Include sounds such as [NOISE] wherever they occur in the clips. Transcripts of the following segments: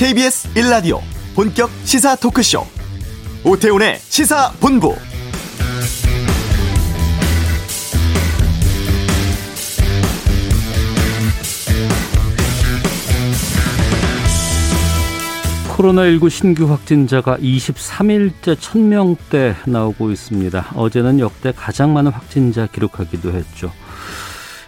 KBS 1라디오 본격 시사 토크쇼 오태훈의 시사본부 코로나19 신규 확진자가 23일째 1000명대 나오고 있습니다. 어제는 역대 가장 많은 확진자 기록하기도 했죠.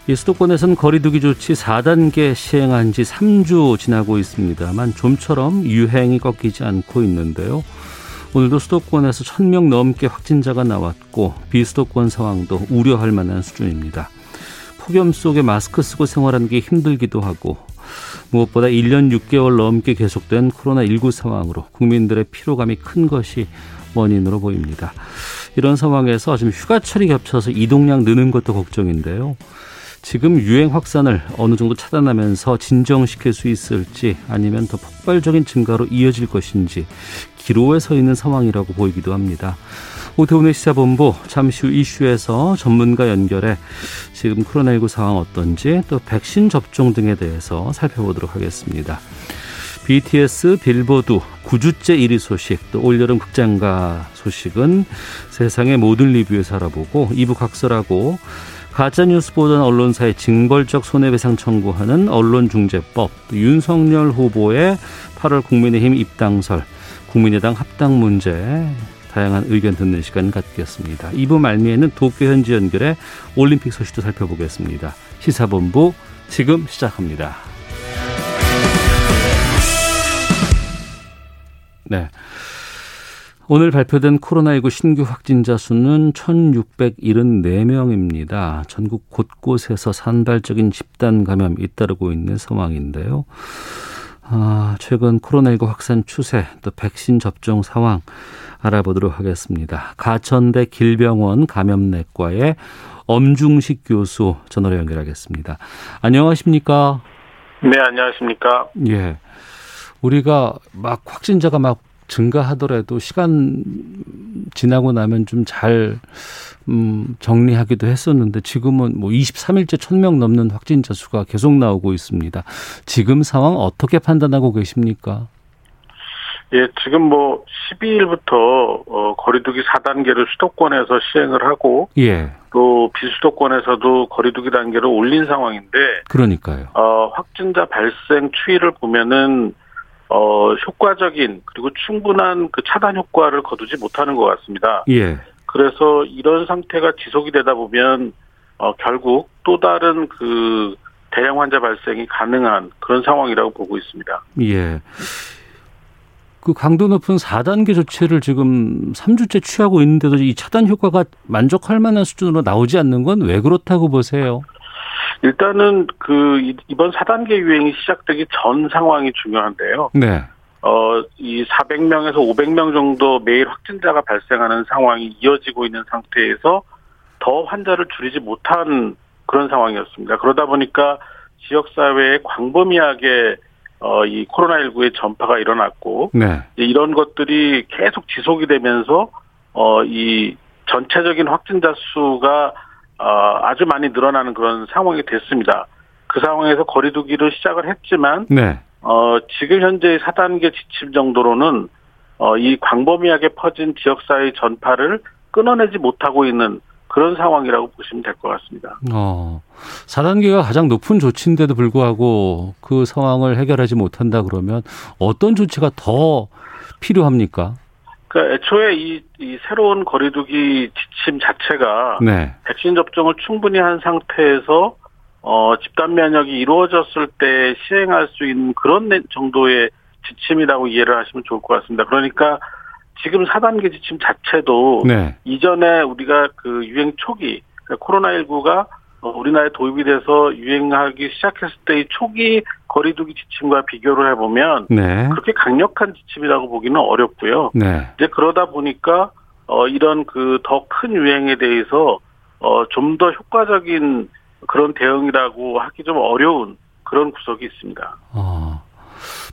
이 수도권에서는 거리두기 조치 4단계 시행한 지 3주 지나고 있습니다만 좀처럼 유행이 꺾이지 않고 있는데요. 오늘도 수도권에서 1000명 넘게 확진자가 나왔고 비수도권 상황도 우려할 만한 수준입니다. 폭염 속에 마스크 쓰고 생활하는 게 힘들기도 하고 무엇보다 1년 6개월 넘게 계속된 코로나19 상황으로 국민들의 피로감이 큰 것이 원인으로 보입니다. 이런 상황에서 지금 휴가철이 겹쳐서 이동량 느는 것도 걱정인데요. 지금 유행 확산을 어느 정도 차단하면서 진정시킬 수 있을지 아니면 더 폭발적인 증가로 이어질 것인지 기로에 서 있는 상황이라고 보이기도 합니다. 오태훈의 시사본부 잠시 후 이슈에서 전문가 연결해 지금 코로나19 상황 어떤지 또 백신 접종 등에 대해서 살펴보도록 하겠습니다. BTS 빌보드 9주째 1위 소식 또 올여름 극장가 소식은 세상의 모든 리뷰에서 알아보고 2부 각설하고 가짜뉴스 보던 언론사의 징벌적 손해배상 청구하는 언론중재법 윤석열 후보의 8월 국민의힘 입당설 국민의당 합당 문제 다양한 의견 듣는 시간 갖겠습니다. 2부 말미에는 도쿄 현지 연결해 올림픽 소식도 살펴보겠습니다. 시사본부 지금 시작합니다. 네. 오늘 발표된 코로나19 신규 확진자 수는 1,674명입니다. 전국 곳곳에서 산발적인 집단 감염이 잇따르고 있는 상황인데요. 아, 최근 코로나19 확산 추세, 또 백신 접종 상황 알아보도록 하겠습니다. 가천대 길병원 감염내과의 엄중식 교수 전화로 연결하겠습니다. 안녕하십니까? 네, 안녕하십니까? 예. 우리가 막 확진자가 막 증가하더라도 시간 지나고 나면 좀 잘 음, 정리하기도 했었는데 지금은 뭐 23일째 1000명 넘는 확진자 수가 계속 나오고 있습니다. 지금 상황 어떻게 판단하고 계십니까? 예, 지금 뭐 12일부터 어, 거리두기 4단계를 수도권에서 시행을 하고 예. 또 비수도권에서도 거리두기 단계를 올린 상황인데 그러니까요. 어, 확진자 발생 추이를 보면은 어, 효과적인 그리고 충분한 그 차단 효과를 거두지 못하는 것 같습니다. 예. 그래서 이런 상태가 지속이 되다 보면 어, 결국 또 다른 그 대량 환자 발생이 가능한 그런 상황이라고 보고 있습니다. 예. 그 강도 높은 4단계 조치를 지금 3주째 취하고 있는데도 이 차단 효과가 만족할 만한 수준으로 나오지 않는 건 왜 그렇다고 보세요? 일단은 그 이번 4단계 유행이 시작되기 전 상황이 중요한데요. 네. 어, 이 400명에서 500명 정도 매일 확진자가 발생하는 상황이 이어지고 있는 상태에서 더 환자를 줄이지 못한 그런 상황이었습니다. 그러다 보니까 지역사회에 광범위하게 어, 이 코로나19의 전파가 일어났고, 네. 이런 것들이 계속 지속이 되면서, 어, 이 전체적인 확진자 수가 어, 아주 많이 늘어나는 그런 상황이 됐습니다. 그 상황에서 거리두기를 시작을 했지만 네. 어, 지금 현재 4단계 지침 정도로는 어, 이 광범위하게 퍼진 지역사회 전파를 끊어내지 못하고 있는 그런 상황이라고 보시면 될 것 같습니다. 어, 4단계가 가장 높은 조치인데도 불구하고 그 상황을 해결하지 못한다 그러면 어떤 조치가 더 필요합니까? 그러니까 애초에 이, 이 새로운 거리두기 지침 자체가 네. 백신 접종을 충분히 한 상태에서 어, 집단 면역이 이루어졌을 때 시행할 수 있는 그런 정도의 지침이라고 이해를 하시면 좋을 것 같습니다. 그러니까 지금 4단계 지침 자체도 네. 이전에 우리가 그 유행 초기 그러니까 코로나19가 우리나라에 도입이 돼서 유행하기 시작했을 때의 초기 거리두기 지침과 비교를 해보면 네. 그렇게 강력한 지침이라고 보기는 어렵고요. 네. 이제 그러다 보니까 어 이런 그 더 큰 유행에 대해서 어 좀 더 효과적인 그런 대응이라고 하기 좀 어려운 그런 구석이 있습니다. 어.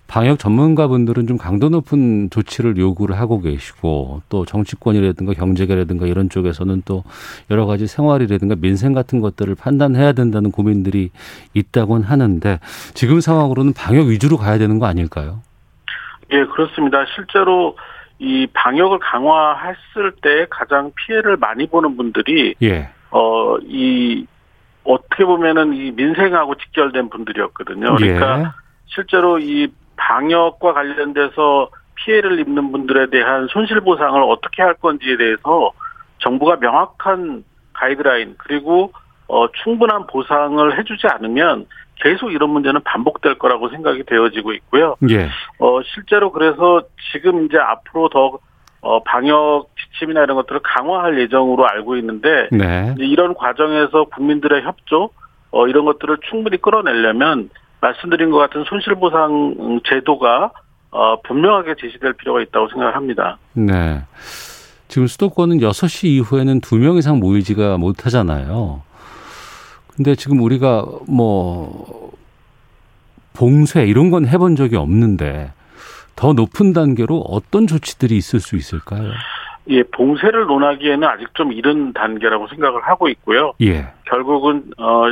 방역 전문가분들은 좀 강도 높은 조치를 요구를 하고 계시고 또 정치권이라든가 경제계라든가 이런 쪽에서는 또 여러 가지 생활이라든가 민생 같은 것들을 판단해야 된다는 고민들이 있다곤 하는데 지금 상황으로는 방역 위주로 가야 되는 거 아닐까요? 예, 그렇습니다. 실제로 이 방역을 강화했을 때 가장 피해를 많이 보는 분들이 예. 어, 이 어떻게 보면은 이 민생하고 직결된 분들이었거든요. 그러니까 예. 실제로 이 방역과 관련돼서 피해를 입는 분들에 대한 손실 보상을 어떻게 할 건지에 대해서 정부가 명확한 가이드라인 그리고 어, 충분한 보상을 해주지 않으면 계속 이런 문제는 반복될 거라고 생각이 되어지고 있고요. 예. 어, 실제로 그래서 지금 이제 앞으로 더 어, 방역 지침이나 이런 것들을 강화할 예정으로 알고 있는데 네. 이런 과정에서 국민들의 협조 어, 이런 것들을 충분히 끌어내려면 말씀드린 것 같은 손실보상 제도가 어, 분명하게 제시될 필요가 있다고 생각을 합니다. 네. 지금 수도권은 6시 이후에는 두명 이상 모이지가 못하잖아요. 근데 지금 우리가 뭐 봉쇄 이런 건 해본 적이 없는데 더 높은 단계로 어떤 조치들이 있을 수 있을까요? 예, 봉쇄를 논하기에는 아직 좀 이른 단계라고 생각을 하고 있고요. 예. 결국은 어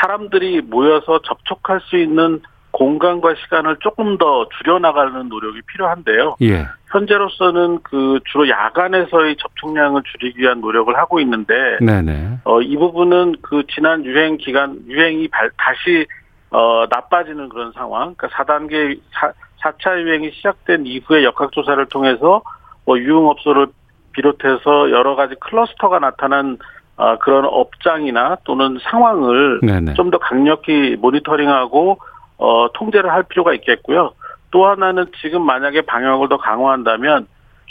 사람들이 모여서 접촉할 수 있는 공간과 시간을 조금 더 줄여나가는 노력이 필요한데요. 예. 현재로서는 그 주로 야간에서의 접촉량을 줄이기 위한 노력을 하고 있는데 네네. 어, 이 부분은 그 지난 유행 기간 유행이 발, 다시 어, 나빠지는 그런 상황. 그러니까 4단계 4, 4차 유행이 시작된 이후에 역학조사를 통해서 뭐 유흥업소를 비롯해서 여러 가지 클러스터가 나타난 어, 그런 업장이나 또는 상황을. 좀 더 강력히 모니터링하고 어, 통제를 할 필요가 있겠고요. 또 하나는 지금 만약에 방역을 더 강화한다면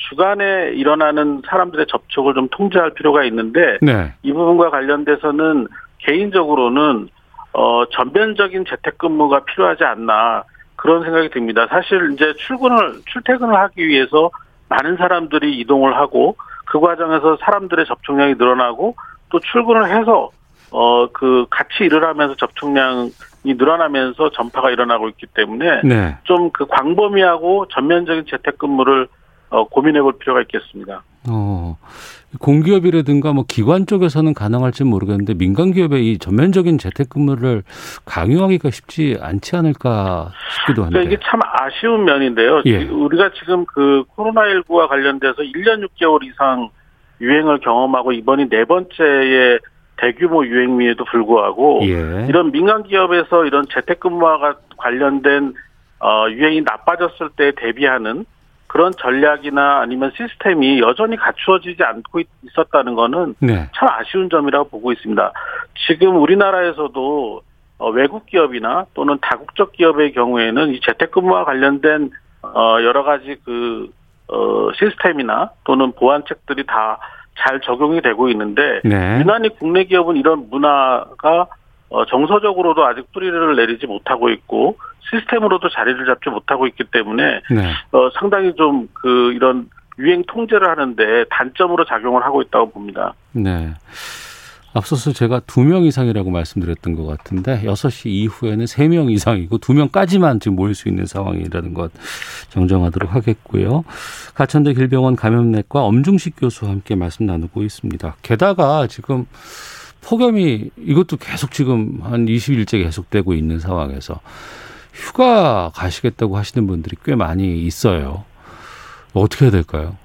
주간에 일어나는 사람들의 접촉을 좀 통제할 필요가 있는데 네. 이 부분과 관련돼서는 개인적으로는 어 전면적인 재택근무가 필요하지 않나 그런 생각이 듭니다. 사실 이제 출근을 출퇴근을 하기 위해서 많은 사람들이 이동을 하고 그 과정에서 사람들의 접촉량이 늘어나고 또 출근을 해서 어 그 같이 일을 하면서 접촉량이 늘어나면서 전파가 일어나고 있기 때문에 네. 좀그 광범위하고 전면적인 재택근무를 어, 고민해볼 필요가 있겠습니다. 어. 공기업이라든가 뭐 기관 쪽에서는 가능할지 모르겠는데 민간 기업의 이 전면적인 재택근무를 강요하기가 쉽지 않지 않을까 싶기도 한데. 그러니까 이게 참 아쉬운 면인데요. 예. 우리가 지금 그 코로나19와 관련돼서 1년 6개월 이상 유행을 경험하고 이번이 네 번째의 대규모 유행임에도 불구하고 예. 이런 민간 기업에서 이런 재택근무와 관련된 어, 유행이 나빠졌을 때 대비하는 그런 전략이나 아니면 시스템이 여전히 갖추어지지 않고 있- 있었다는 거는 네. 참 아쉬운 점이라고 보고 있습니다. 지금 우리나라에서도 어, 외국 기업이나 또는 다국적 기업의 경우에는 이 재택근무와 관련된 어, 여러 가지 그 어, 시스템이나 또는 보안책들이 다 잘 적용이 되고 있는데 네. 유난히 국내 기업은 이런 문화가 어, 정서적으로도 아직 뿌리를 내리지 못하고 있고 시스템으로도 자리를 잡지 못하고 있기 때문에 네. 어, 상당히 좀 그 이런 유행 통제를 하는데 단점으로 작용을 하고 있다고 봅니다. 네. 앞서서 제가 두 명 이상이라고 말씀드렸던 것 같은데 여섯 시 이후에는 세 명 이상이고 두 명까지만 지금 모일 수 있는 상황이라는 것 정정하도록 하겠고요. 가천대 길병원 감염내과 엄중식 교수와 함께 말씀 나누고 있습니다. 게다가 지금 폭염이 이것도 계속 지금 한 20일째 계속되고 있는 상황에서 휴가 가시겠다고 하시는 분들이 꽤 많이 있어요. 어떻게 해야 될까요?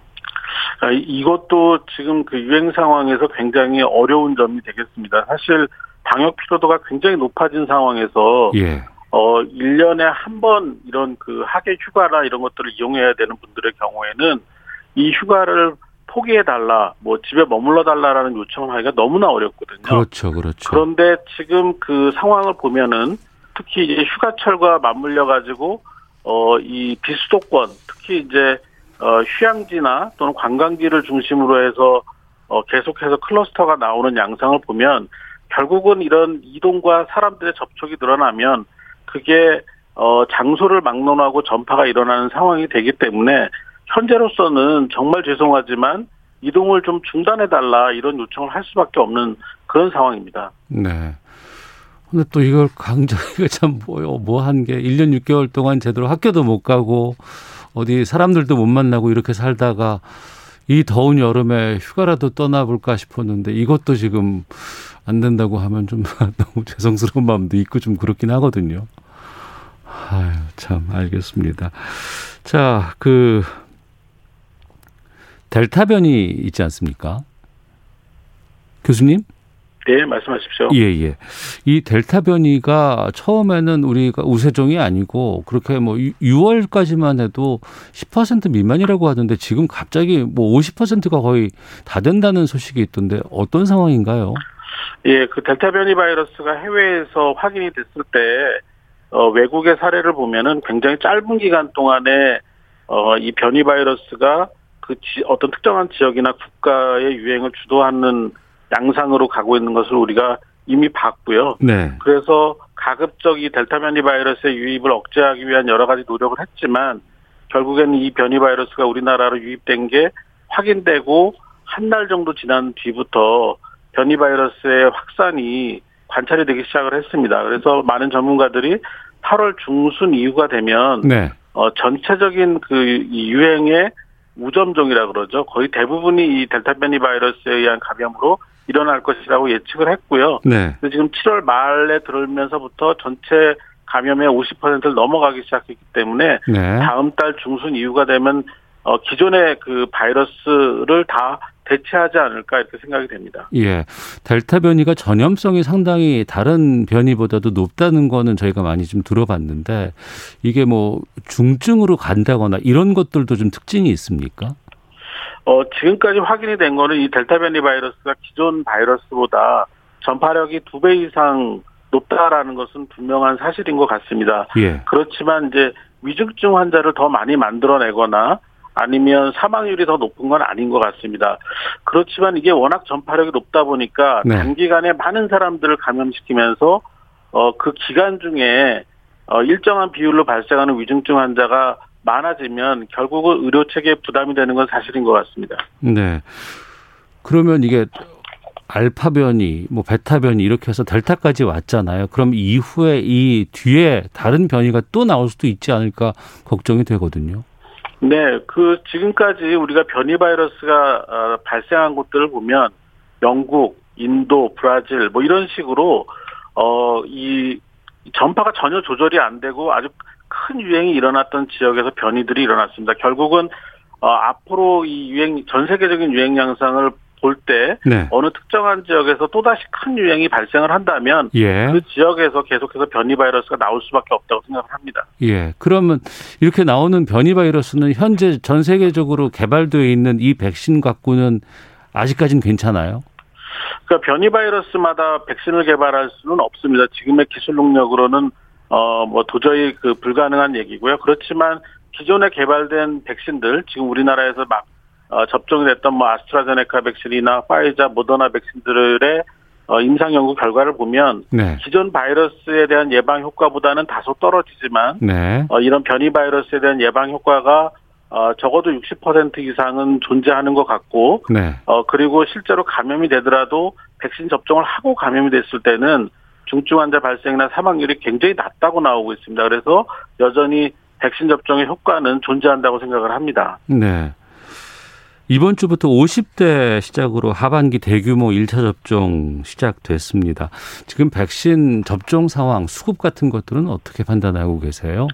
아, 이것도 지금 그 유행 상황에서 굉장히 어려운 점이 되겠습니다. 사실 방역 피로도가 굉장히 높아진 상황에서 예. 어 1년에 한 번 이런 그 하계 휴가나 이런 것들을 이용해야 되는 분들의 경우에는 이 휴가를 포기해 달라, 뭐 집에 머물러 달라라는 요청을 하기가 너무나 어렵거든요. 그렇죠. 그렇죠. 그런데 지금 그 상황을 보면은 특히 이제 휴가철과 맞물려 가지고 어 이 비수도권 특히 이제 어 휴양지나 또는 관광지를 중심으로 해서 어 계속해서 클러스터가 나오는 양상을 보면 결국은 이런 이동과 사람들의 접촉이 늘어나면 그게 어 장소를 막론하고 전파가 일어나는 상황이 되기 때문에 현재로서는 정말 죄송하지만 이동을 좀 중단해 달라 이런 요청을 할 수밖에 없는 그런 상황입니다. 네. 근데 또 이걸 강조하기가 [LAUGHS] 참 뭐요. 뭐 한 게 1년 6개월 동안 제대로 학교도 못 가고 어디 사람들도 못 만나고 이렇게 살다가 이 더운 여름에 휴가라도 떠나볼까 싶었는데 이것도 지금 안 된다고 하면 좀 [LAUGHS] 너무 죄송스러운 마음도 있고 좀 그렇긴 하거든요. 아유, 참, 알겠습니다. 자, 그, 델타 변이 있지 않습니까? 교수님? 네, 말씀하십시오. 예, 예. 이 델타 변이가 처음에는 우리가 우세종이 아니고 그렇게 뭐 6월까지만 해도 10% 미만이라고 하던데 지금 갑자기 뭐 50%가 거의 다 된다는 소식이 있던데 어떤 상황인가요? 예, 그 델타 변이 바이러스가 해외에서 확인이 됐을 때 어, 외국의 사례를 보면은 굉장히 짧은 기간 동안에 어, 이 변이 바이러스가 그 지, 어떤 특정한 지역이나 국가의 유행을 주도하는 양상으로 가고 있는 것을 우리가 이미 봤고요. 네. 그래서 가급적 이 델타 변이 바이러스의 유입을 억제하기 위한 여러 가지 노력을 했지만 결국에는 이 변이 바이러스가 우리나라로 유입된 게 확인되고 한 달 정도 지난 뒤부터 변이 바이러스의 확산이 관찰이 되기 시작을 했습니다. 그래서 많은 전문가들이 8월 중순 이후가 되면 네. 어, 전체적인 그 유행의 우점종이라 그러죠. 거의 대부분이 이 델타 변이 바이러스에 의한 감염으로 일어날 것이라고 예측을 했고요. 네. 지금 7월 말에 들어오면서부터 전체 감염의 50%를 넘어가기 시작했기 때문에 네. 다음 달 중순 이후가 되면 어, 기존의 그 바이러스를 다 대체하지 않을까 이렇게 생각이 됩니다. 예. 델타 변이가 전염성이 상당히 다른 변이보다도 높다는 거는 저희가 많이 좀 들어봤는데 이게 뭐 중증으로 간다거나 이런 것들도 좀 특징이 있습니까? 어, 지금까지 확인이 된 거는 이 델타 변이 바이러스가 기존 바이러스보다 전파력이 두 배 이상 높다라는 것은 분명한 사실인 것 같습니다. 예. 그렇지만 이제 위중증 환자를 더 많이 만들어내거나 아니면 사망률이 더 높은 건 아닌 것 같습니다. 그렇지만 이게 워낙 전파력이 높다 보니까 네. 단기간에 많은 사람들을 감염시키면서 어, 그 기간 중에 어, 일정한 비율로 발생하는 위중증 환자가 많아지면 결국은 의료 체계에 부담이 되는 건 사실인 것 같습니다. 네. 그러면 이게 알파 변이, 뭐 베타 변이 이렇게 해서 델타까지 왔잖아요. 그럼 이후에 이 뒤에 다른 변이가 또 나올 수도 있지 않을까 걱정이 되거든요. 네, 그 지금까지 우리가 변이 바이러스가 어, 발생한 곳들을 보면 영국, 인도, 브라질 뭐 이런 식으로 어 이 전파가 전혀 조절이 안 되고 아주 큰 유행이 일어났던 지역에서 변이들이 일어났습니다. 결국은 어 앞으로 이 유행 전 세계적인 유행 양상을 볼때 네. 어느 특정한 지역에서 또다시 큰 유행이 발생을 한다면 예. 그 지역에서 계속해서 변이 바이러스가 나올 수밖에 없다고 생각을 합니다. 예. 그러면 이렇게 나오는 변이 바이러스는 현재 전 세계적으로 개발되어 있는 이 백신 갖고는 아직까지는 괜찮아요? 그러니까 변이 바이러스마다 백신을 개발할 수는 없습니다. 지금의 기술 능력으로는 어 뭐 도저히 그 불가능한 얘기고요. 그렇지만 기존에 개발된 백신들 지금 우리나라에서 막 어, 접종이 됐던 뭐 아스트라제네카 백신이나 파이자, 모더나 백신들의 어, 임상 연구 결과를 보면 네. 기존 바이러스에 대한 예방 효과보다는 다소 떨어지지만 네. 어, 이런 변이 바이러스에 대한 예방 효과가 어, 적어도 60% 이상은 존재하는 것 같고 네. 어, 그리고 실제로 감염이 되더라도 백신 접종을 하고 감염이 됐을 때는 중증 환자 발생이나 사망률이 굉장히 낮다고 나오고 있습니다. 그래서 여전히 백신 접종의 효과는 존재한다고 생각을 합니다. 네. 이번 주부터 50대 시작으로 하반기 대규모 1차 접종 시작됐습니다. 지금 백신 접종 상황, 수급 같은 것들은 어떻게 판단하고 계세요?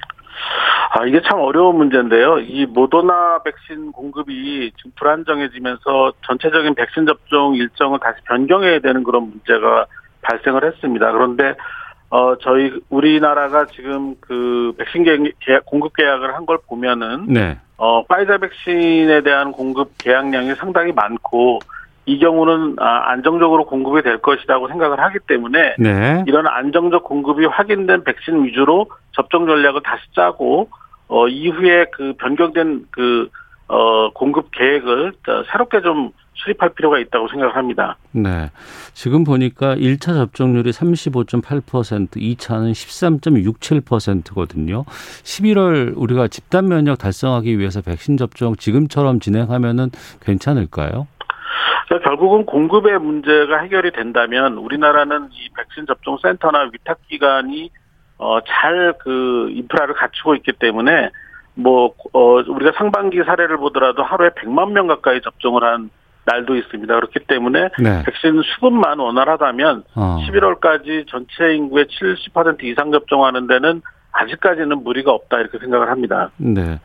아, 이게 참 어려운 문제인데요. 이 모더나 백신 공급이 지금 불안정해지면서 전체적인 백신 접종 일정을 다시 변경해야 되는 그런 문제가 발생을 했습니다. 그런데 어 저희 우리나라가 지금 그 백신 계약, 공급 계약을 한 걸 보면은 네. 어 파이자 백신에 대한 공급 계약량이 상당히 많고 이 경우는 아, 안정적으로 공급이 될 것이라고 생각을 하기 때문에 네. 이런 안정적 공급이 확인된 백신 위주로 접종 전략을 다시 짜고 어 이후에 그 변경된 그 어 공급 계획을 새롭게 좀 수립할 필요가 있다고 생각을 합니다. 네. 지금 보니까 1차 접종률이 35.8%, 2차는 13.67%거든요. 11월 우리가 집단 면역 달성하기 위해서 백신 접종 지금처럼 진행하면은 괜찮을까요? 결국은 공급의 문제가 해결이 된다면 우리나라는 이 백신 접종 센터나 위탁 기관이 어 잘 그 인프라를 갖추고 있기 때문에 뭐 어, 우리가 상반기 사례를 보더라도 하루에 100만 명 가까이 접종을 한 날도 있습니다. 그렇기 때문에 네. 백신 수급만 원활하다면 어. 11월까지 전체 인구의 70% 이상 접종하는 데는 아직까지는 무리가 없다 이렇게 생각을 합니다. 네.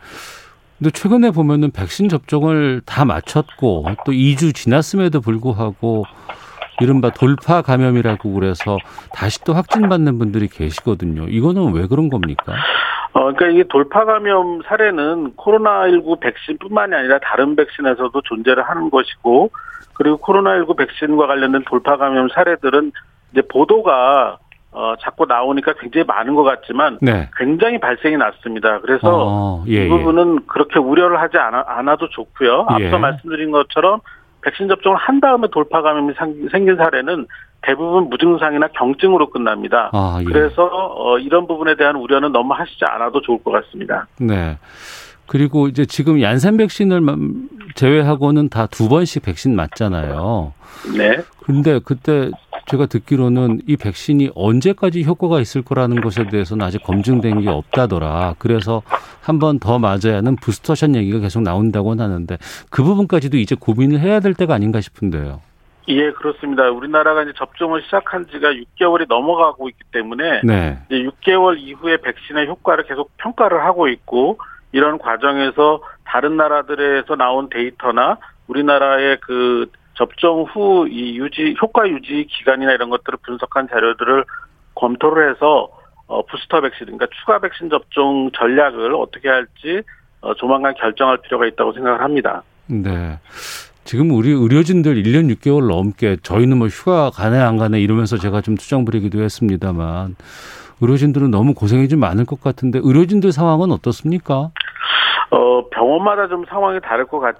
근데 최근에 보면은 백신 접종을 다 마쳤고 또 2주 지났음에도 불구하고 이른바 돌파 감염이라고 그래서 다시 또 확진받는 분들이 계시거든요. 이거는 왜 그런 겁니까? 어, 그러니까 이게 돌파 감염 사례는 코로나19 백신뿐만이 아니라 다른 백신에서도 존재를 하는 것이고, 그리고 코로나19 백신과 관련된 돌파 감염 사례들은 이제 보도가 어, 자꾸 나오니까 굉장히 많은 것 같지만 네. 굉장히 발생이 낮습니다. 그래서 어, 예, 이 예. 부분은 예. 그렇게 우려를 하지 않아, 않아 도 좋고요. 앞서 예. 말씀드린 것처럼 백신 접종을 한 다음에 돌파 감염이 생긴 사례는 대부분 무증상이나 경증으로 끝납니다. 아, 예. 그래서 어, 이런 부분에 대한 우려는 너무 하시지 않아도 좋을 것 같습니다. 네. 그리고 이제 지금 얀센 백신을 제외하고는 다 두 번씩 백신 맞잖아요. 네. 근데 그때 제가 듣기로는 이 백신이 언제까지 효과가 있을 거라는 것에 대해서는 아직 검증된 게 없다더라. 그래서 한 번 더 맞아야 하는 부스터샷 얘기가 계속 나온다고 하는데 그 부분까지도 이제 고민을 해야 될 때가 아닌가 싶은데요. 예, 그렇습니다. 우리나라가 이제 접종을 시작한 지가 6개월이 넘어가고 있기 때문에 네. 이제 6개월 이후에 백신의 효과를 계속 평가를 하고 있고 이런 과정에서 다른 나라들에서 나온 데이터나 우리나라의 그 접종 후 이 유지 효과 유지 기간이나 이런 것들을 분석한 자료들을 검토를 해서 어 부스터 백신 그러니까 추가 백신 접종 전략을 어떻게 할지 어 조만간 결정할 필요가 있다고 생각을 합니다. 네. 지금 우리 의료진들 1년 6개월 넘게 저희는 뭐 휴가 가네 안 가네 이러면서 제가 좀 투정 부리기도 했습니다만 의료진들은 너무 고생이 좀 많을 것 같은데 의료진들 상황은 어떻습니까? 어 병원마다 좀 상황이 다를 것 같,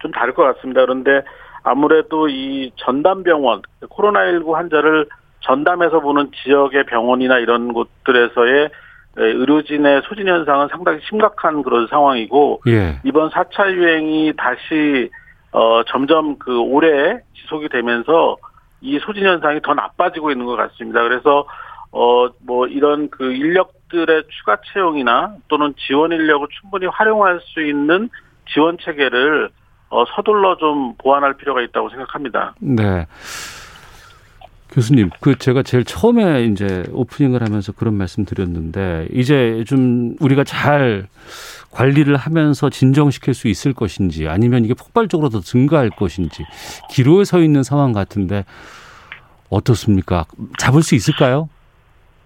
좀 다를 것 같습니다. 그런데 아무래도 이 전담병원 코로나19 환자를 전담해서 보는 지역의 병원이나 이런 곳들에서의 의료진의 소진 현상은 상당히 심각한 그런 상황이고 예. 이번 4차 유행이 다시 어 점점 그 올해 지속이 되면서 이 소진 현상이 더 나빠지고 있는 것 같습니다. 그래서 어 뭐 이런 그 인력들의 추가 채용이나 또는 지원 인력을 충분히 활용할 수 있는 지원 체계를 어, 서둘러 좀 보완할 필요가 있다고 생각합니다. 네. 교수님, 그 제가 제일 처음에 이제 오프닝을 하면서 그런 말씀 드렸는데 이제 좀 우리가 잘 관리를 하면서 진정시킬 수 있을 것인지 아니면 이게 폭발적으로 더 증가할 것인지 기로에 서 있는 상황 같은데 어떻습니까? 잡을 수 있을까요?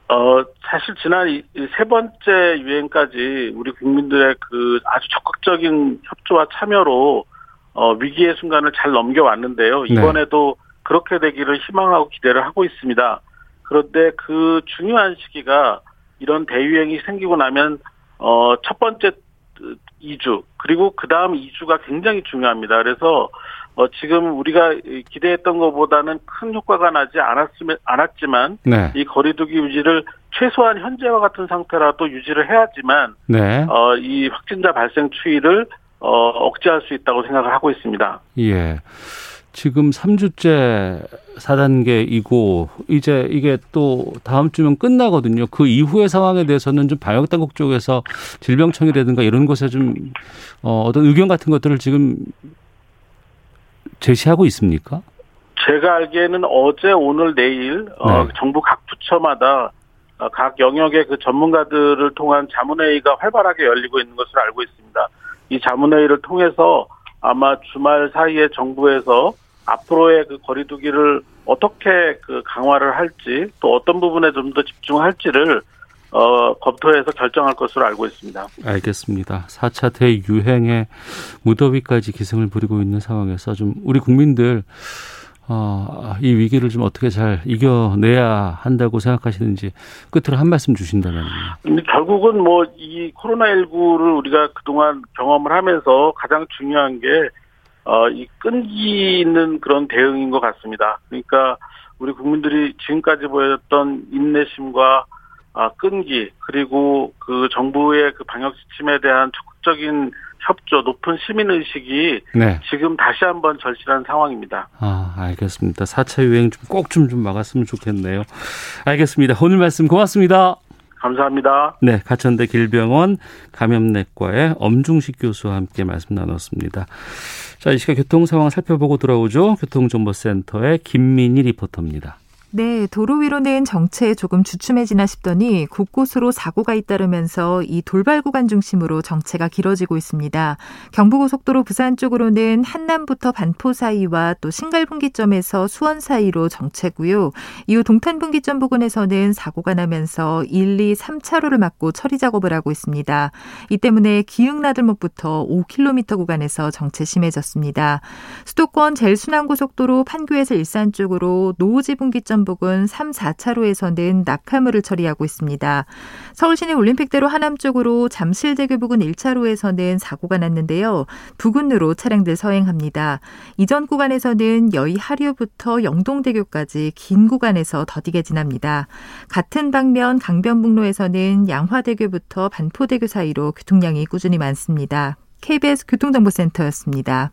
어, 사실 지난 세 번째 유행까지 우리 국민들의 그 아주 적극적인 협조와 참여로 어, 위기의 순간을 잘 넘겨왔는데요. 네. 이번에도 네. 그렇게 되기를 희망하고 기대를 하고 있습니다. 그런데 그 중요한 시기가 이런 대유행이 생기고 나면 어, 첫 번째 2주 그리고 그 다음 2주가 굉장히 중요합니다. 그래서 어, 지금 우리가 기대했던 것보다는 큰 효과가 나지 않았으면 않았지만 네. 이 거리두기 유지를 최소한 현재와 같은 상태라도 유지를 해야지만 네. 어, 이 확진자 발생 추이를 어, 억제할 수 있다고 생각을 하고 있습니다. 예. 지금 3주째 4단계이고 이제 이게 또 다음 주면 끝나거든요. 그 이후의 상황에 대해서는 좀 방역 당국 쪽에서 질병청이라든가 이런 곳에 좀 어, 어떤 의견 같은 것들을 지금 제시하고 있습니까? 제가 알기에는 어제 오늘 내일 어, 네. 어, 정부 각 부처마다 어, 각 영역의 그 전문가들을 통한 자문회의가 활발하게 열리고 있는 것을 알고 있습니다. 이 자문회의를 통해서 아마 주말 사이에 정부에서 앞으로의 그 거리두기를 어떻게 그 강화를 할지 또 어떤 부분에 좀 더 집중할지를 어, 검토해서 결정할 것으로 알고 있습니다. 알겠습니다. 4차 대유행에 무더위까지 기승을 부리고 있는 상황에서 좀 우리 국민들 어, 이 위기를 좀 어떻게 잘 이겨내야 한다고 생각하시는지 끝으로 한 말씀 주신다면. 결국은 뭐 이 코로나19를 우리가 그동안 경험을 하면서 가장 중요한 게, 어, 이 끈기 있는 그런 대응인 것 같습니다. 그러니까 우리 국민들이 지금까지 보였던 인내심과 아, 끈기, 그리고 그 정부의 그 방역 지침에 대한 적극적인 협조, 높은 시민 의식이 네. 지금 다시 한번 절실한 상황입니다. 아, 알겠습니다. 4차 유행 좀 꼭 좀 좀 막았으면 좋겠네요. 알겠습니다. 오늘 말씀 고맙습니다. 감사합니다. 네, 가천대 길병원 감염내과의 엄중식 교수와 함께 말씀 나눴습니다. 자, 이 시각 교통 상황 살펴보고 돌아오죠. 교통정보센터의 김민희 리포터입니다. 네, 도로 위로는 정체 조금 주춤해지나 싶더니 곳곳으로 사고가 잇따르면서 이 돌발 구간 중심으로 정체가 길어지고 있습니다. 경부고속도로 부산 쪽으로는 한남부터 반포 사이와 또 신갈분기점에서 수원 사이로 정체고요. 이후 동탄분기점 부근에서는 사고가 나면서 1, 2, 3차로를 막고 처리 작업을 하고 있습니다. 이 때문에 기흥나들목부터 5km 구간에서 정체 심해졌습니다. 수도권 제일순환고속도로 판교에서 일산 쪽으로 노우지 분기점 부근 3, 4차로에서는 낙하물을 처리하고 있습니다. 서울시내 올림픽대로 하남 쪽으로 잠실대교 부근 1차로에서는 사고가 났는데요. 부근으로 차량들 서행합니다. 이전 구간에서는 여의 하류부터 영동대교까지 긴 구간에서 더디게 지납니다. 같은 방면 강변북로에서는 양화대교부터 반포대교 사이로 교통량이 꾸준히 많습니다. KBS 교통정보센터였습니다.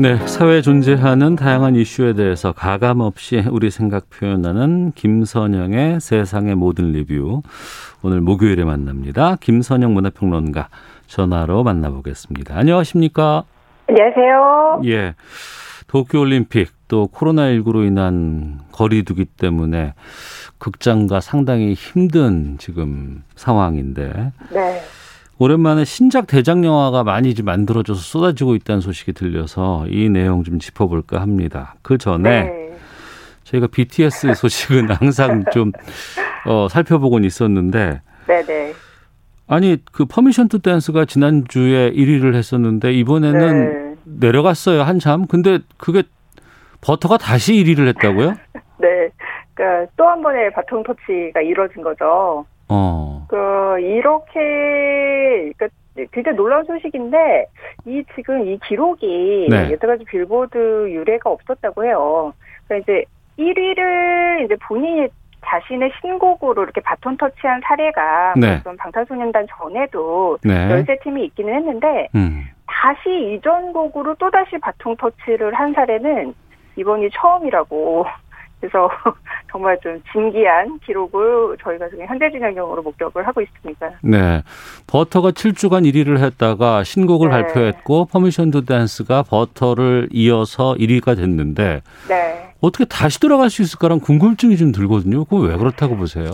네, 사회에 존재하는 다양한 이슈에 대해서 가감 없이 우리 생각 표현하는 김선영의 세상의 모든 리뷰. 오늘 목요일에 만납니다. 김선영 문화평론가 전화로 만나보겠습니다. 안녕하십니까? 안녕하세요. 예. 도쿄올림픽 또 코로나19로 인한 거리두기 때문에 극장과 상당히 힘든 지금 상황인데. 네. 오랜만에 신작 대작 영화가 많이 좀 만들어져서 쏟아지고 있다는 소식이 들려서 이 내용 좀 짚어볼까 합니다. 그 전에 네. 저희가 BTS 소식은 [LAUGHS] 항상 좀 어, 살펴보곤 있었는데 네네. 아니 그 Permission to Dance가 지난 주에 1위를 했었는데 이번에는 네. 내려갔어요 한참. 근데 그게 Butter가 다시 1위를 했다고요? [LAUGHS] 네. 그러니까 또 한 번의 바통 터치가 이루어진 거죠. 어. 그 이렇게 그러니까 굉장히 놀라운 소식인데 이 지금 이 기록이 네. 여태까지 빌보드 유례가 없었다고 해요. 그러니까 이제 1위를 이제 본인이 자신의 신곡으로 이렇게 바톤 터치한 사례가 네. 방탄소년단 전에도 네. 열세 팀이 있기는 했는데 음. 다시 이전 곡으로 또다시 바통 터치를 한 사례는 이번이 처음이라고 그래서 [LAUGHS] 정말 좀 진기한 기록을 저희가 지금 현재진행형으로 목격을 하고 있습니다. 네. Butter가 7주간 1위를 했다가 신곡을 네. 발표했고 Permission to Dance가 Butter를 이어서 1위가 됐는데 네. 어떻게 다시 돌아갈 수 있을까라는 궁금증이 좀 들거든요. 그거 왜 그렇다고 보세요?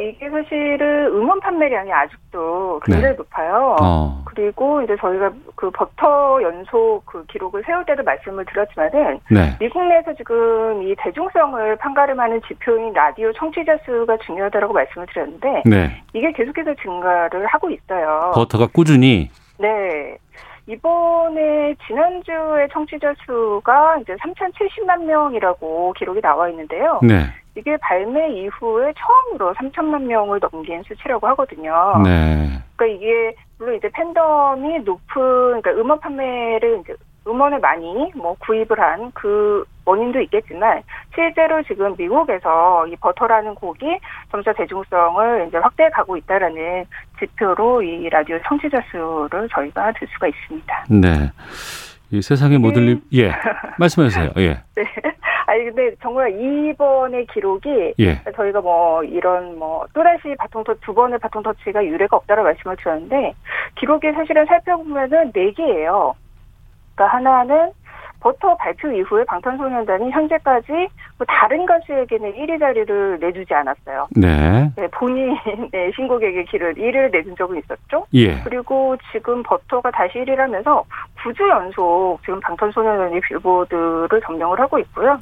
그 이게 사실은 음원 판매량이 아직도 굉장히 네. 높아요. 어. 그리고 이제 저희가 그 버터 연속 그 기록을 세울 때도 말씀을 드렸지만은 네. 미국 내에서 지금 이 대중성을 판가름하는 지표인 라디오 청취자 수가 중요하다라고 말씀을 드렸는데 네. 이게 계속해서 증가를 하고 있어요. 버터가 꾸준히 네. 이번에 지난주에 청취자 수가 이제 3,070만 명이라고 기록이 나와 있는데요. 네. 이게 발매 이후에 처음으로 3천만 명을 넘긴 수치라고 하거든요. 네. 그러니까 이게 물론 이제 팬덤이 높은 그러니까 음원 판매를 이제 음원을 많이 뭐 구입을 한 그 원인도 있겠지만 실제로 지금 미국에서 이 버터라는 곡이 점차 대중성을 이제 확대해 가고 있다라는 지표로 이 라디오 청취자 수를 저희가 들 수가 있습니다. 네. 이 세상의 모든 립, 예. 말씀해 주세요. 예. [LAUGHS] 네. 아니 근데 정말 이번의 기록이 예. 저희가 뭐 이런 뭐 또다시 바통 터치 두 번의 바통 터치가 유례가 없다고 말씀을 드렸는데 기록이 사실은 살펴보면은 네 개예요. 그러니까 하나는 버터 발표 이후에 방탄소년단이 현재까지 뭐 다른 가수에게는 1위 자리를 내주지 않았어요. 네. 네, 본인의 [LAUGHS] 신곡에게 길을 1위를 내준 적은 있었죠. 예. 그리고 지금 버터가 다시 1위를 하면서 9주 연속 지금 방탄소년단이 빌보드를 점령을 하고 있고요.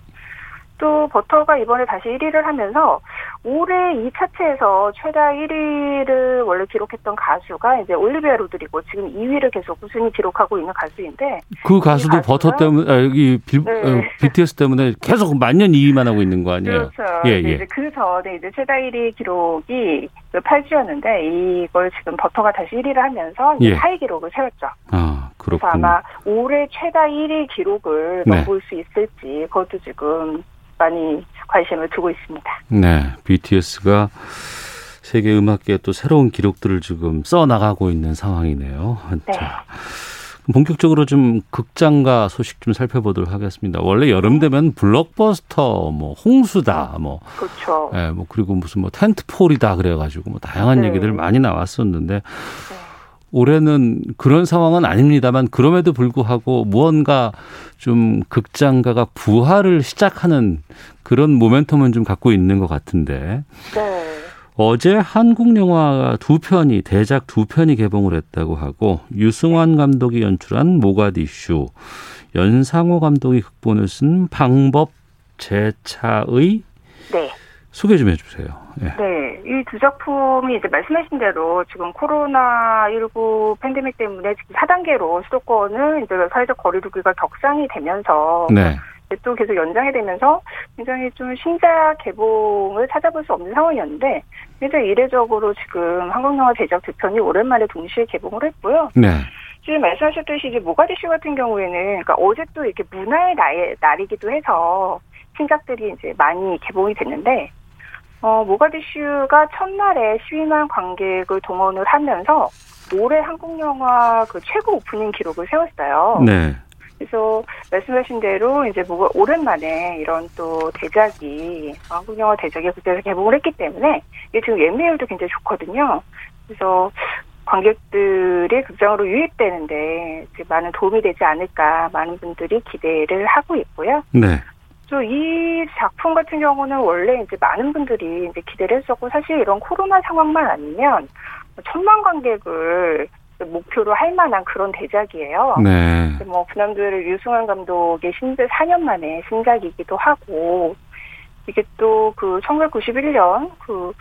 또 버터가 이번에 다시 1위를 하면서 올해 이 차트에서 최다 1위를 원래 기록했던 가수가 이제 올리비아 로드리고 지금 2위를 계속 꾸준히 기록하고 있는 가수인데 그 가수도 버터 때문에 아, 여기 빌, 네. 어, BTS 때문에 계속 만년 2위만 하고 있는 거 아니에요? 그렇죠. 예, 예. 이제 그 전에 이제 최다 1위 기록이 8주였는데 이걸 지금 버터가 다시 1위를 하면서 예. 하위 기록을 세웠죠. 아, 그렇군요. 그래서 아마 올해 최다 1위 기록을 네. 넘볼 수 있을지 그것도 지금 많이 관심을 두고 있습니다. 네, BTS가 세계 음악계에 또 새로운 기록들을 지금 써 나가고 있는 상황이네요. 네. 자, 본격적으로 좀 극장가 소식 좀 살펴보도록 하겠습니다. 원래 여름 되면 블록버스터, 뭐 홍수다, 뭐 그렇죠. 예, 뭐 그리고 무슨 뭐 텐트폴이다 그래가지고 뭐 다양한 네. 얘기들 많이 나왔었는데 네. 올해는 그런 상황은 아닙니다만 그럼에도 불구하고 무언가 좀 극장가가 부활을 시작하는 그런 모멘텀은 좀 갖고 있는 것 같은데. 네. 어제 한국 영화 두 편이 대작 두 편이 개봉을 했다고 하고 유승환 감독이 연출한 모가디슈, 연상호 감독이 극본을 쓴 방법 제차의 네. 소개 좀 해주세요. 네. 네. 이 두 작품이 이제 말씀하신 대로 지금 코로나19 팬데믹 때문에 지금 4단계로 수도권은 이제 사회적 거리두기가 격상이 되면서 네. 또 계속 연장이 되면서 굉장히 좀 신작 개봉을 찾아볼 수 없는 상황이었는데 굉장히 이례적으로 지금 한국 영화 제작 두 편이 오랜만에 동시에 개봉을 했고요. 네. 지금 말씀하셨듯이 이제 모가디슈 같은 경우에는 그러니까 어제 또 이렇게 문화의 날, 날이기도 해서 신작들이 이제 많이 개봉이 됐는데 어, 모가디슈가 첫날에 12만 관객을 동원을 하면서 올해 한국 영화 그 최고 오프닝 기록을 세웠어요. 네. 그래서 말씀하신 대로 이제 뭐 오랜만에 이런 또 대작이 한국 영화 대작이 그때서 개봉을 했기 때문에 이게 지금 예매율도 굉장히 좋거든요. 그래서 관객들이 극장으로 유입되는데 많은 도움이 되지 않을까 많은 분들이 기대를 하고 있고요. 네. 이 작품 같은 경우는 원래 이제 많은 분들이 이제 기대를 했었고 사실 이런 코로나 상황만 아니면 천만 관객을 목표로 할 만한 그런 대작이에요. 네. 뭐 그남들 유승환 감독의 신작 4년 만에 신작이기도 하고 이게 또 그 1991년 그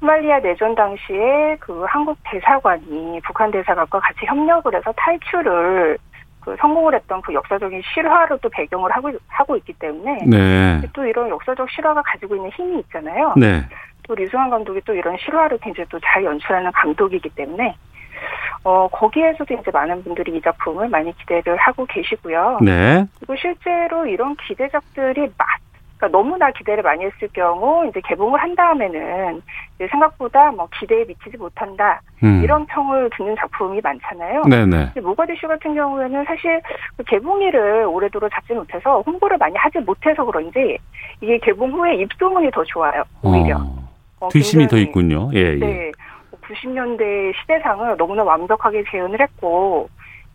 소말리아 내전 당시에 그 한국 대사관이 북한 대사관과 같이 협력을 해서 탈출을 그 성공을 했던 그 역사적인 실화를 또 배경을 하고 하고 있기 때문에 네. 또 이런 역사적 실화가 가지고 있는 힘이 있잖아요. 네. 또 리승환 감독이 또 이런 실화를 굉장히 또 잘 연출하는 감독이기 때문에 어 거기에서도 이제 많은 분들이 이 작품을 많이 기대를 하고 계시고요. 네. 그리고 실제로 이런 기대작들이 막 그러니까 너무나 기대를 많이 했을 경우 이제 개봉을 한 다음에는 생각보다 뭐 기대에 미치지 못한다 음. 이런 평을 듣는 작품이 많잖아요. 네네. 모가디슈 같은 경우에는 사실 그 개봉일을 오래도록 잡지 못해서 홍보를 많이 하지 못해서 그런지 이게 개봉 후에 입소문이 더 좋아요. 오히려. 어, 어 뒷심이 더 있군요. 예, 예. 네. 90년대 시대상을 너무나 완벽하게 재현을 했고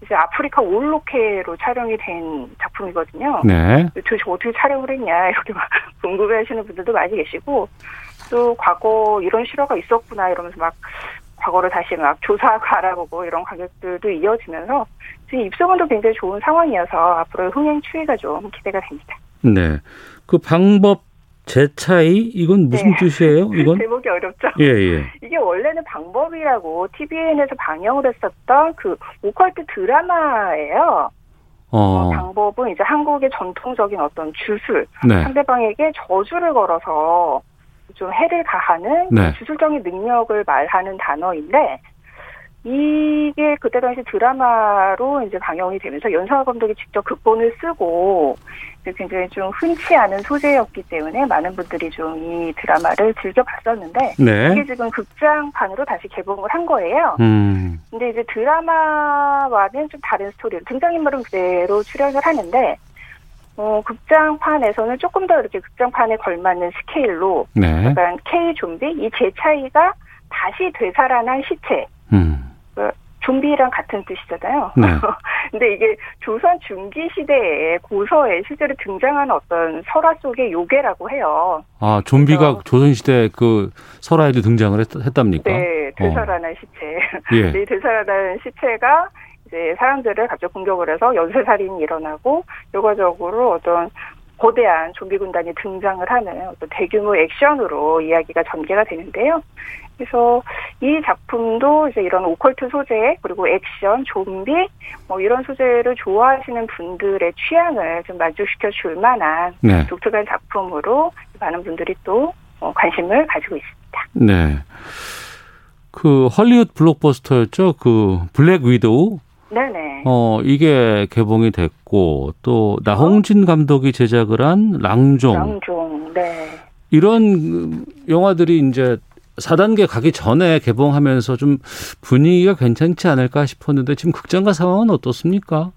이제 아프리카 올로케로 촬영이 된 작품이거든요. 네. 도대체 어떻게 촬영을 했냐 이렇게 막 [LAUGHS] 궁금해하시는 분들도 많이 계시고 또 과거 이런 실화가 있었구나 이러면서 막 과거를 다시 막 조사하고 [LAUGHS] 알아보고 이런 가격들도 이어지면서 지금 입소문도 굉장히 좋은 상황이어서 앞으로 흥행 추이가 좀 기대가 됩니다. 네. 그 방법 제 차이 이건 무슨 네. 뜻이에요? [LAUGHS] 이건 제목이 어렵죠. 예, 예. 이게 원래는 방법이라고 TVN에서 방영을 했었던 그 오컬트 드라마예요. 어. 어. 방법은 이제 한국의 전통적인 어떤 주술, 네. 상대방에게 저주를 걸어서 좀 해를 가하는 네. 주술적인 능력을 말하는 단어인데 이게 그때 당시 드라마로 이제 방영이 되면서 연상화 감독이 직접 극본을 쓰고 굉장히 좀 흔치 않은 소재였기 때문에 많은 분들이 좀 이 드라마를 즐겨 봤었는데 네. 이게 지금 극장판으로 다시 개봉을 한 거예요. 음. 근데 이제 드라마와는 좀 다른 스토리로 등장인물은 그대로 출연을 하는데 어, 극장판에서는 조금 더 이렇게 극장판에 걸맞는 스케일로 네. 약간 K 좀비 이 제 차이가 다시 되살아난 시체 음. 좀비랑 같은 뜻이잖아요. 네. [LAUGHS] 근데 이게 조선 중기 시대에 고서에 실제로 등장하는 어떤 설화 속의 요괴라고 해요. 아, 좀비가 조선 시대 그 설화에도 등장을 했, 답니까 네, 되살아난 어. 시체. 예. [LAUGHS] 네, 되살아난 시체가 이제 사람들을 갑자기 공격을 해서 연쇄살인이 일어나고 결과적으로 어떤 거대한 좀비 군단이 등장을 하는 어떤 대규모 액션으로 이야기가 전개가 되는데요. 그래서 이 작품도 이제 이런 오컬트 소재 그리고 액션, 좀비 뭐 이런 소재를 좋아하시는 분들의 취향을 좀 만족시켜 줄 만한 네. 독특한 작품으로 많은 분들이 또 어, 관심을 가지고 있습니다. 네. 그 헐리우드 블록버스터였죠. 그 블랙 위도우. 네네. 어 이게 개봉이 됐고 또 나홍진 감독이 제작을 한 랑종. 랑종. 네. 이런 영화들이 이제 4단계 가기 전에 개봉하면서 좀 분위기가 괜찮지 않을까 싶었는데 지금 극장가 상황은 어떻습니까?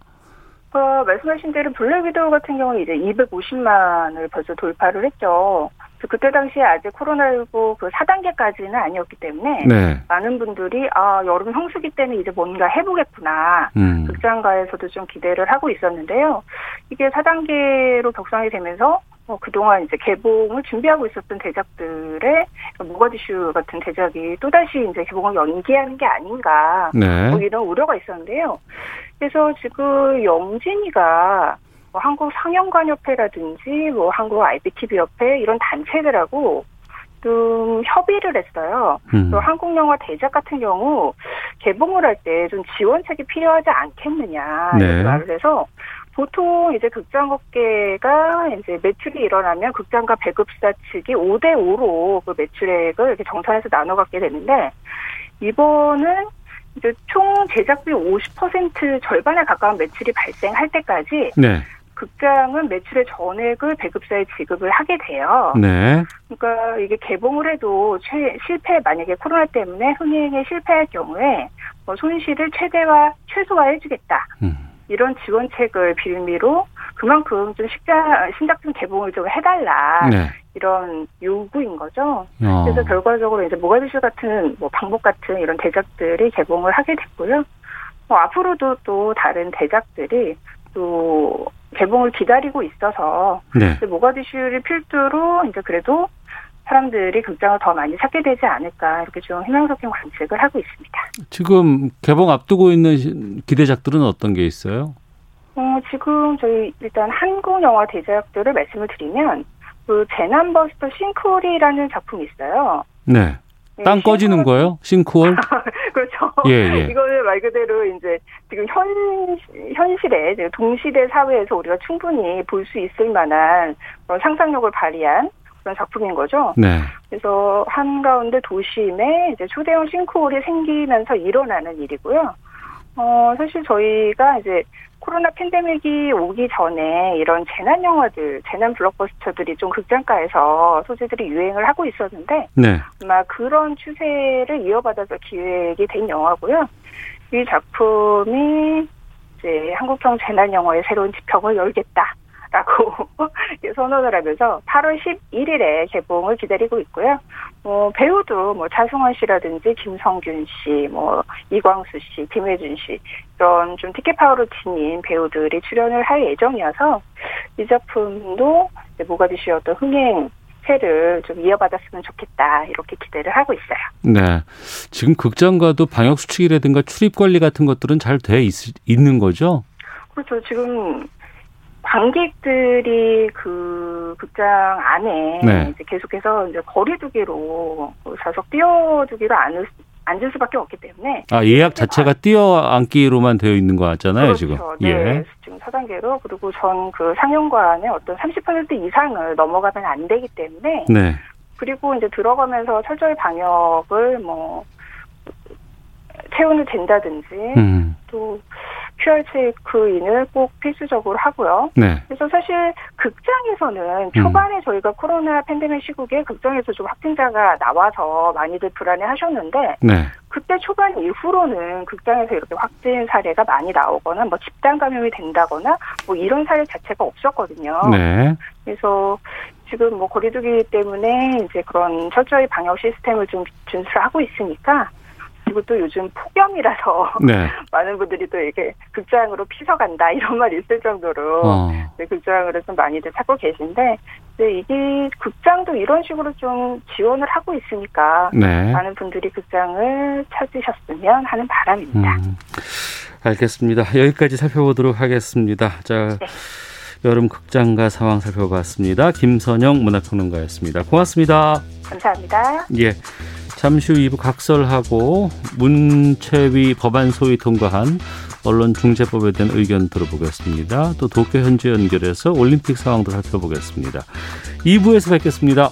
어, 말씀하신 대로 블랙 위도우 같은 경우는 이제 250만을 벌써 돌파를 했죠. 그때 당시에 아직 코로나19 그 4단계까지는 아니었기 때문에 네. 많은 분들이 아 여름 성수기 때는 이제 뭔가 해보겠구나 음. 극장가에서도 좀 기대를 하고 있었는데요. 이게 4단계로 격상이 되면서 어, 그동안 이제 개봉을 준비하고 있었던 대작들의 모가디슈 같은 대작이 또다시 이제 개봉을 연기하는 게 아닌가 네. 뭐 이런 우려가 있었는데요. 그래서 지금 영진이가 뭐 한국 상영관협회라든지 뭐 한국 IPTV 협회 이런 단체들하고 좀 협의를 했어요. 음. 또 한국 영화 대작 같은 경우 개봉을 할 때 좀 지원책이 필요하지 않겠느냐 네. 말을 해서 보통 이제 극장업계가 이제 매출이 일어나면 극장과 배급사 측이 5대 5로 그 매출액을 이렇게 정산해서 나눠 갖게 되는데 이번은 이제 총 제작비 50% 절반에 가까운 매출이 발생할 때까지 네. 극장은 매출의 전액을 배급사에 지급을 하게 돼요. 네. 그러니까 이게 개봉을 해도 최, 실패 만약에 코로나 때문에 흥행에 실패할 경우에 뭐 손실을 최대화 최소화해주겠다. 음. 이런 지원책을 빌미로 그만큼 좀 식자 신작품 개봉을 좀 해달라. 네. 이런 요구인 거죠. 어. 그래서 결과적으로 이제 모가디슈 같은 뭐 방법 같은 이런 대작들이 개봉을 하게 됐고요. 뭐 앞으로도 또 다른 대작들이 또 개봉을 기다리고 있어서 네. 모가디슈를 필두로 이제 그래도 사람들이 극장을 더 많이 찾게 되지 않을까 이렇게 좀 희망적인 관측을 하고 있습니다. 지금 개봉 앞두고 있는 기대작들은 어떤 게 있어요? 어, 지금 저희 일단 한국 영화 대작들을 말씀을 드리면 그 재난버스터 싱크홀이라는 작품이 있어요. 네. 네, 땅 꺼지는 싱크홀. 거예요? 싱크홀? [LAUGHS] 그렇죠. 예, 예. 이거는 말 그대로 이제 지금 현, 현실에, 동시대 사회에서 우리가 충분히 볼 수 있을 만한 그런 상상력을 발휘한 그런 작품인 거죠. 네. 그래서 한가운데 도심에 이제 초대형 싱크홀이 생기면서 일어나는 일이고요. 어, 사실 저희가 이제 코로나 팬데믹이 오기 전에 이런 재난 영화들, 재난 블록버스터들이 좀 극장가에서 소재들이 유행을 하고 있었는데 네. 아마 그런 추세를 이어받아서 기획이 된 영화고요. 이 작품이 이제 한국형 재난 영화의 새로운 지평을 열겠다. 라고 [LAUGHS] 선언을 하면서 8월 11일에 개봉을 기다리고 있고요. 뭐 배우도 뭐 차승원 씨라든지 김성균 씨, 뭐 이광수 씨, 김혜준 씨 이런 좀 티켓 파워로 지닌 배우들이 출연을 할 예정이어서 이 작품도 모가디슈의 어떤 흥행 세를 좀 이어받았으면 좋겠다 이렇게 기대를 하고 있어요. 네, 지금 극장과도 방역 수칙이라든가 출입 관리 같은 것들은 잘 돼 있는 거죠? 그렇죠. 지금 관객들이 그 극장 안에 네. 이제 계속해서 이제 거리두기로 좌석 띄워두기로 앉을, 앉을 수밖에 없기 때문에 아 예약 자체가 띄어앉기로만 되어 있는 거 같잖아요 그렇죠. 지금 네. 예. 지금 4단계로 그리고 전 그 상영관의 어떤 30% 이상을 넘어가면 안 되기 때문에 네. 그리고 이제 들어가면서 철저히 방역을 뭐 채우는 된다든지 음. 또 QR 체크인을 꼭 필수적으로 하고요. 네. 그래서 사실 극장에서는 음. 초반에 음. 저희가 코로나 팬데믹 시국에 극장에서 좀 확진자가 나와서 많이들 불안해하셨는데 네. 그때 초반 이후로는 극장에서 이렇게 확진 사례가 많이 나오거나 뭐 집단 감염이 된다거나 뭐 이런 사례 자체가 없었거든요. 네. 그래서 지금 뭐 거리두기 때문에 이제 그런 철저히 방역 시스템을 좀 준수하고 있으니까 그리고 또 요즘 폭염이라서 [LAUGHS] 네. 많은 분들이 또 이렇게 극장으로 피서 간다 이런 말 있을 정도로 어. 네, 극장으로 좀 많이들 찾고 계신데 네, 이게 극장도 이런 식으로 좀 지원을 하고 있으니까 네. 많은 분들이 극장을 찾으셨으면 하는 바람입니다. 음, 알겠습니다. 여기까지 살펴보도록 하겠습니다. 자. 네. 여름 극장가 상황 살펴봤습니다. 김선영 문화평론가였습니다. 고맙습니다. 감사합니다. 예. 잠시 후 2부 각설하고 문체위 법안 소위 통과한 언론중재법에 대한 의견 들어보겠습니다. 또 도쿄 현지 연결해서 올림픽 상황도 살펴보겠습니다. 2부에서 뵙겠습니다.